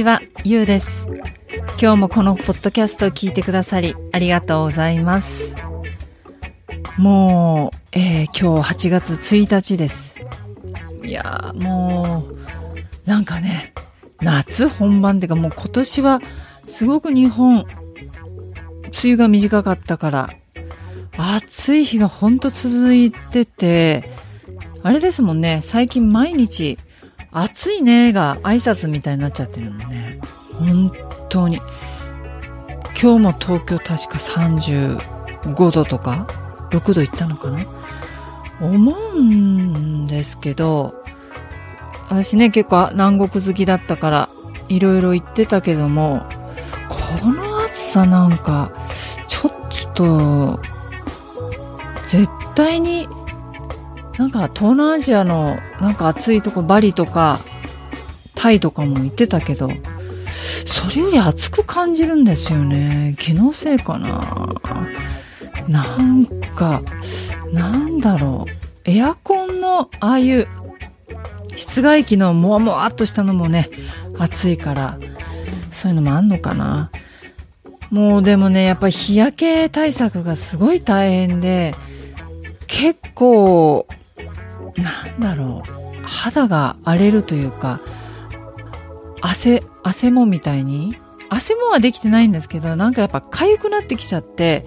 ちは、ゆうです。今日もこのポッドキャストを聞いてくださりありがとうございます。もう、えー今日8月1日です。いやーもう、なんかね、夏本番っていうかもう今年はすごく日本、梅雨が短かったから、暑い日がほんと続いてて、あれですもんね、最近毎日、暑いねが挨拶みたいになっちゃってるのね。本当に。今日も東京確か35度とか6度いったのかな思うんですけど、私ね結構南国好きだったからいろいろ言ってたけども、この暑さなんかちょっと絶対になんか東南アジアのなんか暑いとこバリとかタイとかも行ってたけどそれより暑く感じるんですよね。気のせいかな。なんかなんだろう。エアコンのああいう室外機のもわもわっとしたのもね暑いからそういうのもあんのかな。もうでもねやっぱり日焼け対策がすごい大変で結構なんだろう。肌が荒れるというか汗汗もみたいに汗もはできてないんですけどなんかやっぱ痒くなってきちゃって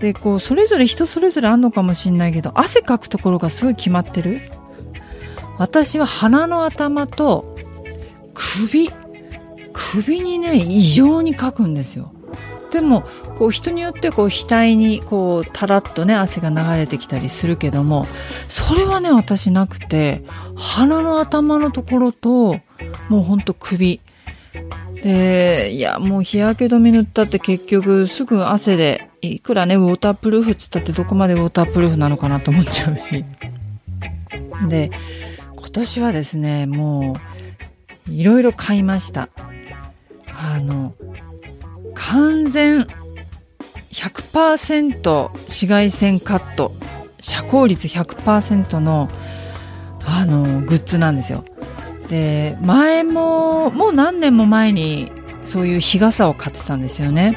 でこうそれぞれ人それぞれあんのかもしんないけど汗かくところがすごい決まってる。私は鼻の頭と首首にね異常にかくんですよ。でもこう人によってこう額にこうたらっとね汗が流れてきたりするけどもそれはね私なくて鼻の頭のところともうほんと首。でいやもう日焼け止め塗ったって結局すぐ汗でいくらねウォータープルーフっつったってどこまでウォータープルーフなのかなと思っちゃうし。で今年はですねもういろいろ買いました。あの完全100%紫外線カット。遮光率100%のあのグッズなんですよ。で前ももう何年も前にそういう日傘を買ってたんですよね。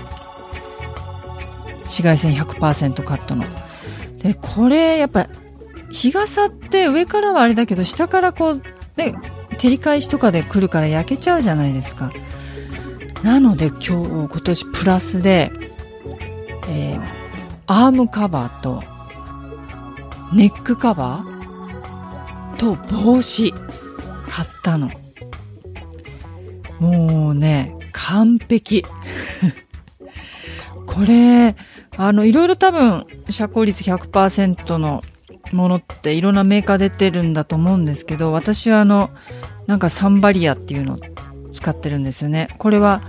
紫外線100%カットの。でこれやっぱ日傘って上からはあれだけど下からこうね照り返しとかで来るから焼けちゃうじゃないですか。なので今日今年プラスで、えーアームカバーとネックカバーと帽子買ったの。もうね完璧。これあのいろいろ多分遮光率100%のものっていろんなメーカー出てるんだと思うんですけど私はあのなんかサンバリアっていうのを使ってるんですよね。これは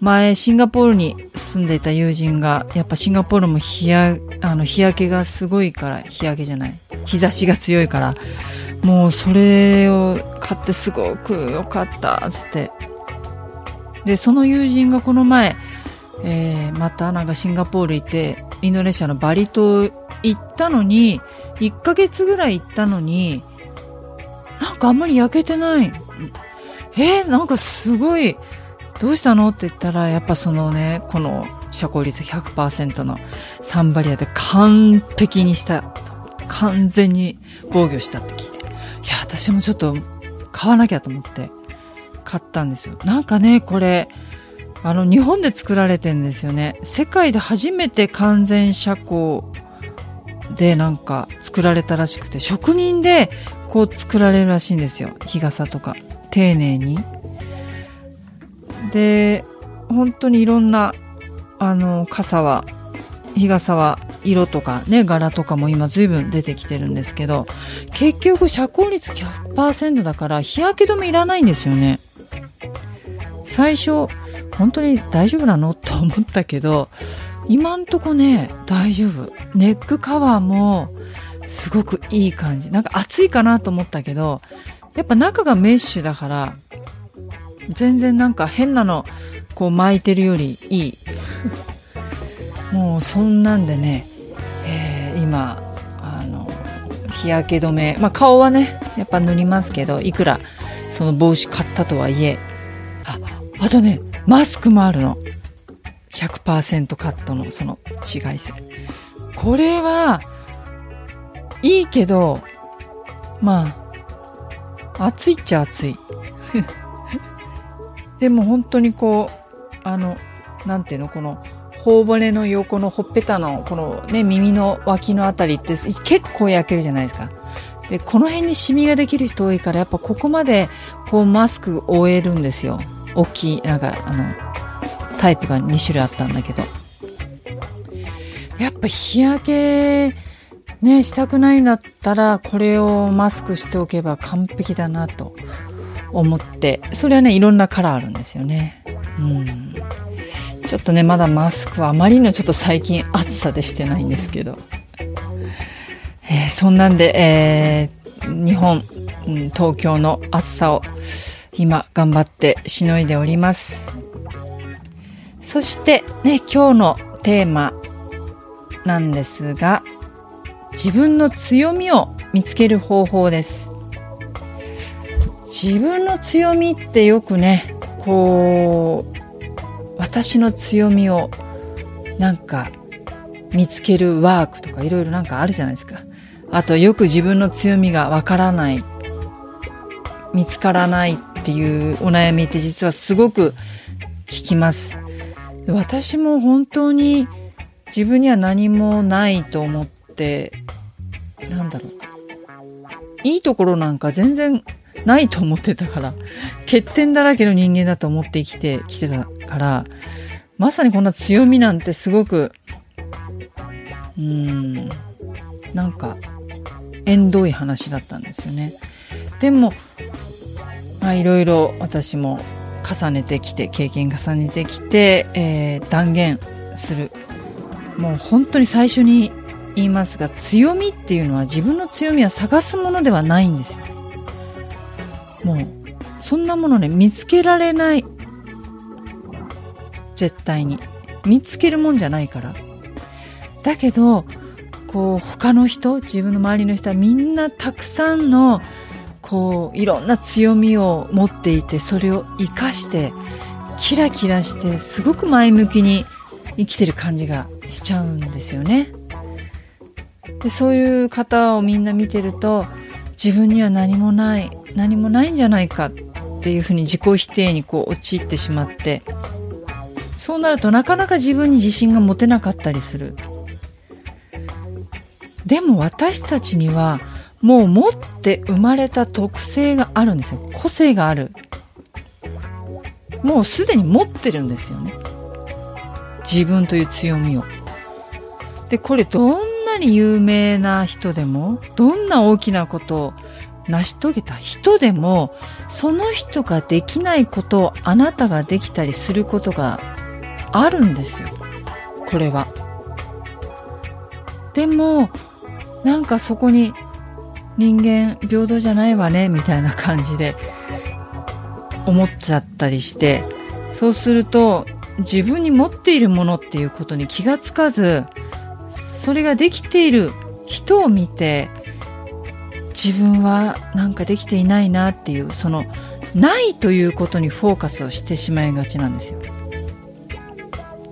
前シンガポールに住んでいた友人がやっぱシンガポールも日やあの日焼けがすごいから日焼けじゃない日差しが強いからもうそれを買ってすごく良かったっつって。でその友人がこの前、えーまたなんかシンガポール行ってインドネシアのバリ島行ったのに1ヶ月ぐらい行ったのになんかあんまり焼けてない。えーなんかすごいどうしたのって言ったらやっぱそのねこの遮光率100%のサンバリアで完璧にした完全に防御したって聞いて。いや私もちょっと買わなきゃと思って買ったんですよ。なんかねこれあの日本で作られてんですよね。世界で初めて完全遮光でなんか作られたらしくて職人でこう作られるらしいんですよ。日傘とか。丁寧に。で本当にいろんなあの傘は日傘は色とかね柄とかも今随分出てきてるんですけど結局遮光率100%だから日焼け止めいらないんですよね。最初本当に大丈夫なのと思ったけど今んとこね大丈夫。ネックカバーもすごくいい感じ。なんか暑いかなと思ったけどやっぱ中がメッシュだから全然なんか変なのこう巻いてるよりいい。もうそんなんでね、えー、今あの日焼け止め、まあ、顔はねやっぱ塗りますけどいくらその帽子買ったとはいえああとねマスクもあるの。100%カットのその紫外線。これはいいけどまあ暑いっちゃ暑い。でも本当にこうあのなんていうのこの頬骨の横のほっぺたのこのね耳の脇のあたりって結構焼けるじゃないですか。でこの辺にシミができる人多いからやっぱここまでこうマスク終えるんですよ。大きいなんかあのタイプが2種類あったんだけど。やっぱ日焼けねしたくないんだったらこれをマスクしておけば完璧だなと思ってそれはねいろんなカラーあるんですよねうんちょっとね、まだマスクはあまりのちょっと最近暑さでしてないんですけど。えー、そんなんで、えー、日本、うん、東京の暑さを今頑張ってしのいでおります。そしてね、今日のテーマなんですが、自分の強みを見つける方法です。自分の強みってよくね、こう、私の強みをなんか見つけるワークとかいろいろなんかあるじゃないですか。あとよく自分の強みがわからない、見つからないっていうお悩みって実はすごく聞きます。私も本当に自分には何もないと思っ、なんだろう。いいところなんか全然ないと思ってたから、欠点だらけの人間だと思って生きてきてたから、まさにこんな強みなんてすごく、うーん、なんか、縁遠い話だったんですよね。でも、まあいろいろ私も重ねてきて、経験重ねてきて、えー、断言する。もう本当に最初に言いますが、強みっていうのは自分の強みは探すものではないんですよ。もうそんなものね見つけられない。絶対に。見つけるもんじゃないから。だけどこう他の人自分の周りの人はみんなたくさんのこういろんな強みを持っていてそれを生かしてキラキラしてすごく前向きに生きてる感じがしちゃうんですよね。でそういう方をみんな見てると自分には何もない何もないんじゃないかっていうふうに自己否定にこう陥ってしまってそうなるとなかなか自分に自信が持てなかったりする。でも私たちにはもう持って生まれた特性があるんですよ。個性がある。もうすでに持ってるんですよね。自分という強みを。でこれどんなに有名な人でもどんな大きなことを成し遂げた人でもその人ができないことをあなたができたりすることがあるんですよ。これは。でもなんかそこに人間平等じゃないわねみたいな感じで思っちゃったりしてそうすると自分に持っているものっていうことに気がつかずそれができている人を見て自分はなんかできていないなっていうそのないということにフォーカスをしてしまいがちなんですよ。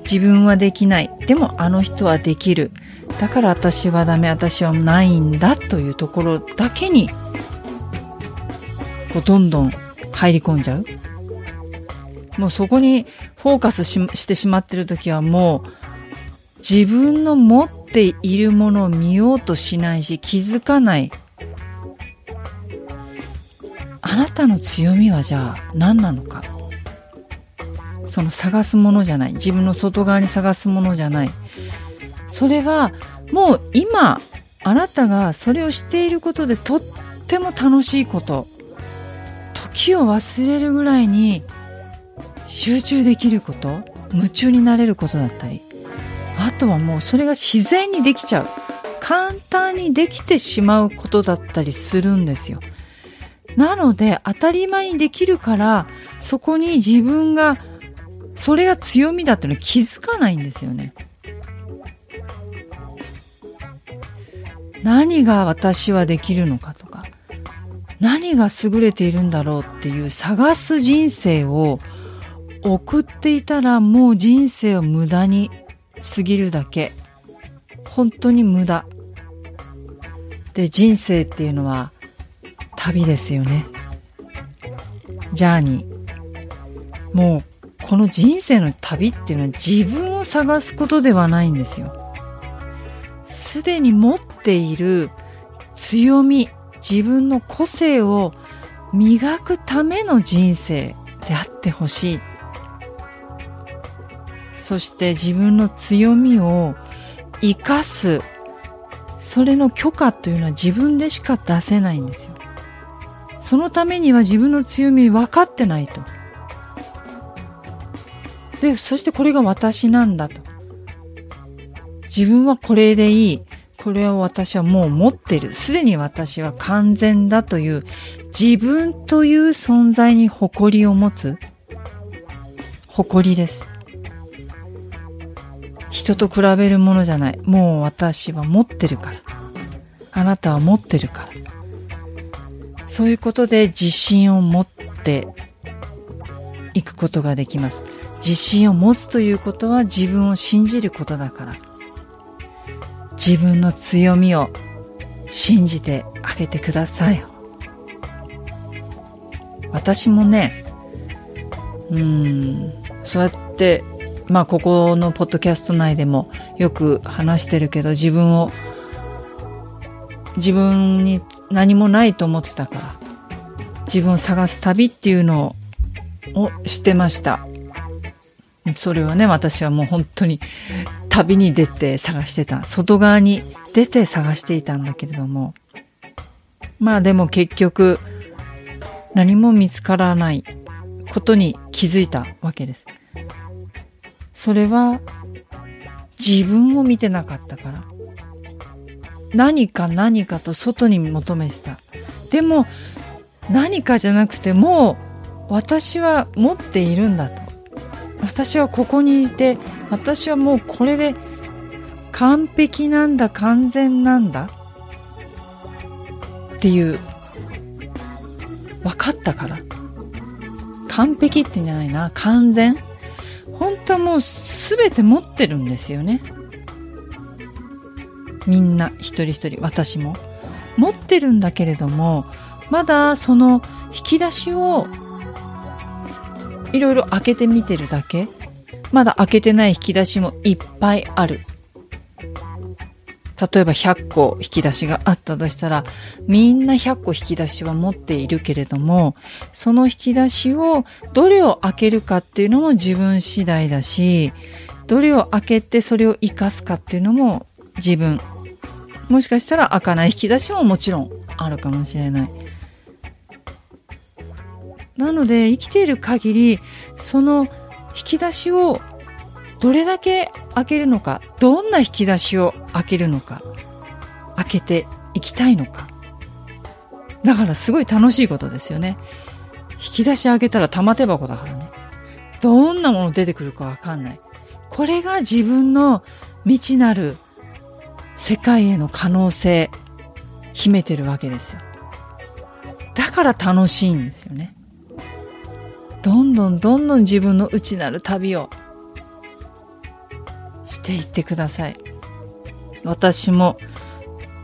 自分はできない。でもあの人はできる。だから私はダメ。私はないんだというところだけにこうどんどん入り込んじゃう。もうそこにフォーカスしてしまってる時はもう自分の持っているものを見ようとしないし気づかない。あなたの強みはじゃあ何なのか？その探すものじゃない。自分の外側に探すものじゃない。それはもう今あなたがそれをしていることでとっても楽しいこと。時を忘れるぐらいに集中できること？夢中になれることだったり。あとはもうそれが自然にできちゃう。簡単にできてしまうことだったりするんですよ。なので当たり前にできるからそこに自分がそれが強みだっていうの気づかないんですよね。何が私はできるのかとか何が優れているんだろうっていう探す人生を送っていたらもう人生を無駄に過ぎるだけ。本当に無駄。で人生っていうのは旅ですよね。ジャーニー。もうこの人生の旅っていうのは自分を探すことではないんですよ。すでに持っている強み自分の個性を磨くための人生であってほしい。そして自分の強みを生かす。それの許可というのは自分でしか出せないんですよ。そのためには自分の強み分かってないと。でそしてこれが私なんだと。自分はこれでいい。これを私はもう持ってる。すでに私は完全だという自分という存在に誇りを持つ誇りです。人と比べるものじゃない。もう私は持ってるから。あなたは持ってるから。そういうことで自信を持っていくことができます。自信を持つということは自分を信じることだから。自分の強みを信じてあげてください私もねうんそうやってまあここのポッドキャスト内でもよく話してるけど自分を自分に何もないと思ってたから自分を探す旅っていうのをしてました。それはね私はもう本当に旅に出て探してた。外側に出て探していたんだけれどもまあでも結局何も見つからないことに気づいたわけです。それは自分を見てなかったから。何か何かと外に求めてた。でも何かじゃなくてもう私は持っているんだと。私はここにいて私はもうこれで完璧なんだ完全なんだっていう分かったから。完璧ってんじゃないな。完全本当はもう全て持ってるんですよね。みんな一人一人私も。持ってるんだけれどもまだその引き出しをいろいろ開けてみてるだけ。まだ開けてない引き出しもいっぱいある。例えば100個引き出しがあったとしたら、みんな100個引き出しは持っているけれども、その引き出しをどれを開けるかっていうのも自分次第だし、どれを開けてそれを活かすかっていうのも自分。もしかしたら開かない引き出しももちろんあるかもしれない。なので生きている限り、その引き出しをどれだけ開けるのかどんな引き出しを開けるのか開けていきたいのか。だからすごい楽しいことですよね。引き出し開けたら玉手箱だからね。どんなもの出てくるかわかんない。これが自分の未知なる世界への可能性秘めてるわけですよ。だから楽しいんですよね。どんどんどんどん自分の内なる旅をしていってください。私も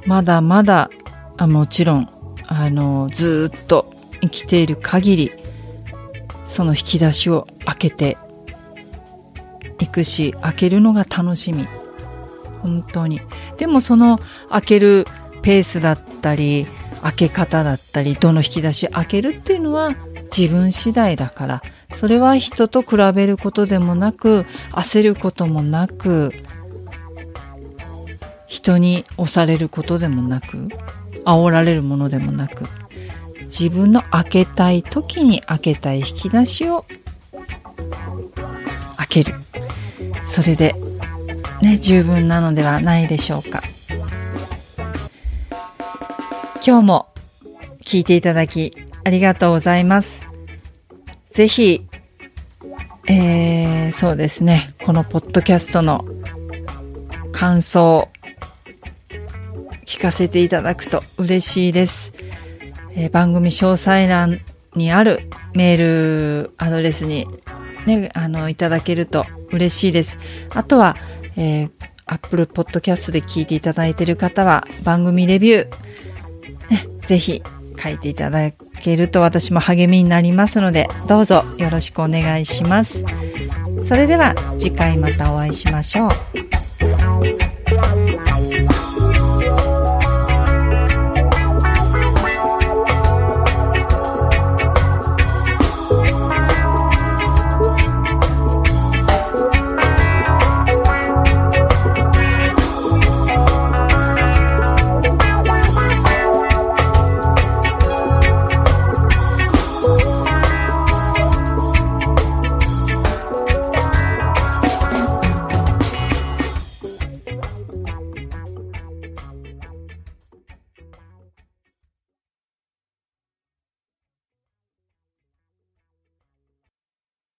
まだまだあもちろんあのずっと生きている限りその引き出しを開けていくし開けるのが楽しみ本当にでもその開けるペースだったり開け方だったりどの引き出し開けるっていうのは自分次第だから、それは人と比べることでもなく、焦ることもなく、人に押されることでもなく、煽られるものでもなく、自分の開けたい時に開けたい引き出しを開ける。それで、ね、十分なのではないでしょうか。今日も聞いていただきありがとうございます。ぜひ、えー、そうですね、このポッドキャストの感想、聞かせていただくと嬉しいです。えー、番組詳細欄にあるメールアドレスにね、あの、いただけると嬉しいです。あとは、えー、Apple Podcast で聞いていただいている方は番組レビュー、ね、ぜひ書いていただけると私も励みになりますので、どうぞよろしくお願いします。それでは次回またお会いしましょう。